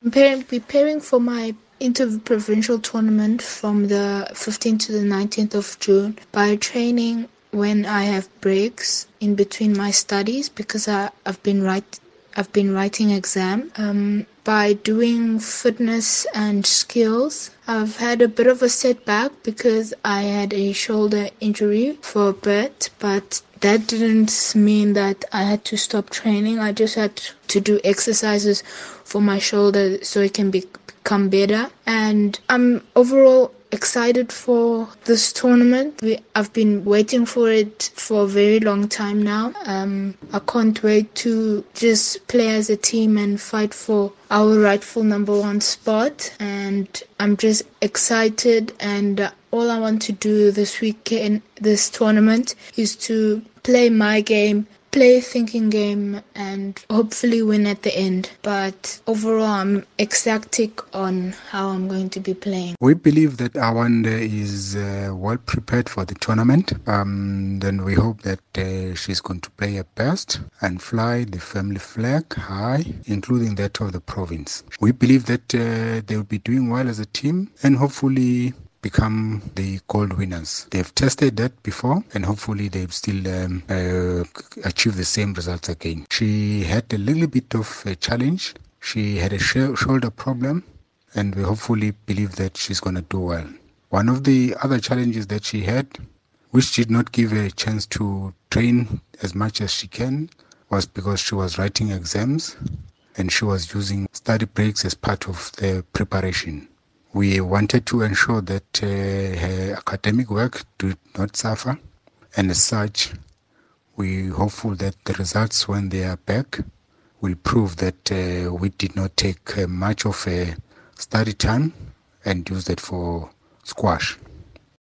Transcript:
Preparing, preparing for my interprovincial tournament from the 15th to the 19th of June by training when I have breaks in between my studies because I, I've been write, I've been writing exam. Um, by doing fitness and skills. I've had a bit of a setback because I had a shoulder injury for a bit, but that didn't mean that I had to stop training. I just had to do exercises for my shoulder so it can be, become better. And I'm overall excited for this tournament. We, I've been waiting for it for a very long time now. Um, I can't wait to just play as a team and fight for our rightful number one spot. And I'm just excited and uh, all I want to do this weekend, this tournament, is to play my game play a thinking game and hopefully win at the end. But overall, I'm ecstatic on how I'm going to be playing. We believe that Awande is uh, well prepared for the tournament. Um, then we hope that uh, she's going to play her best and fly the family flag high, including that of the province. We believe that uh, they will be doing well as a team and hopefully become the gold winners. They've tested that before and hopefully they've still um, uh, achieve the same results again. She had a little bit of a challenge. She had a sh- shoulder problem and we hopefully believe that she's going to do well. One of the other challenges that she had, which did not give her a chance to train as much as she can, was because she was writing exams and she was using study breaks as part of the preparation. We wanted to ensure that uh, her academic work did not suffer, and as such, we hopeful that the results when they are back will prove that uh, we did not take uh, much of a study time and use that for squash.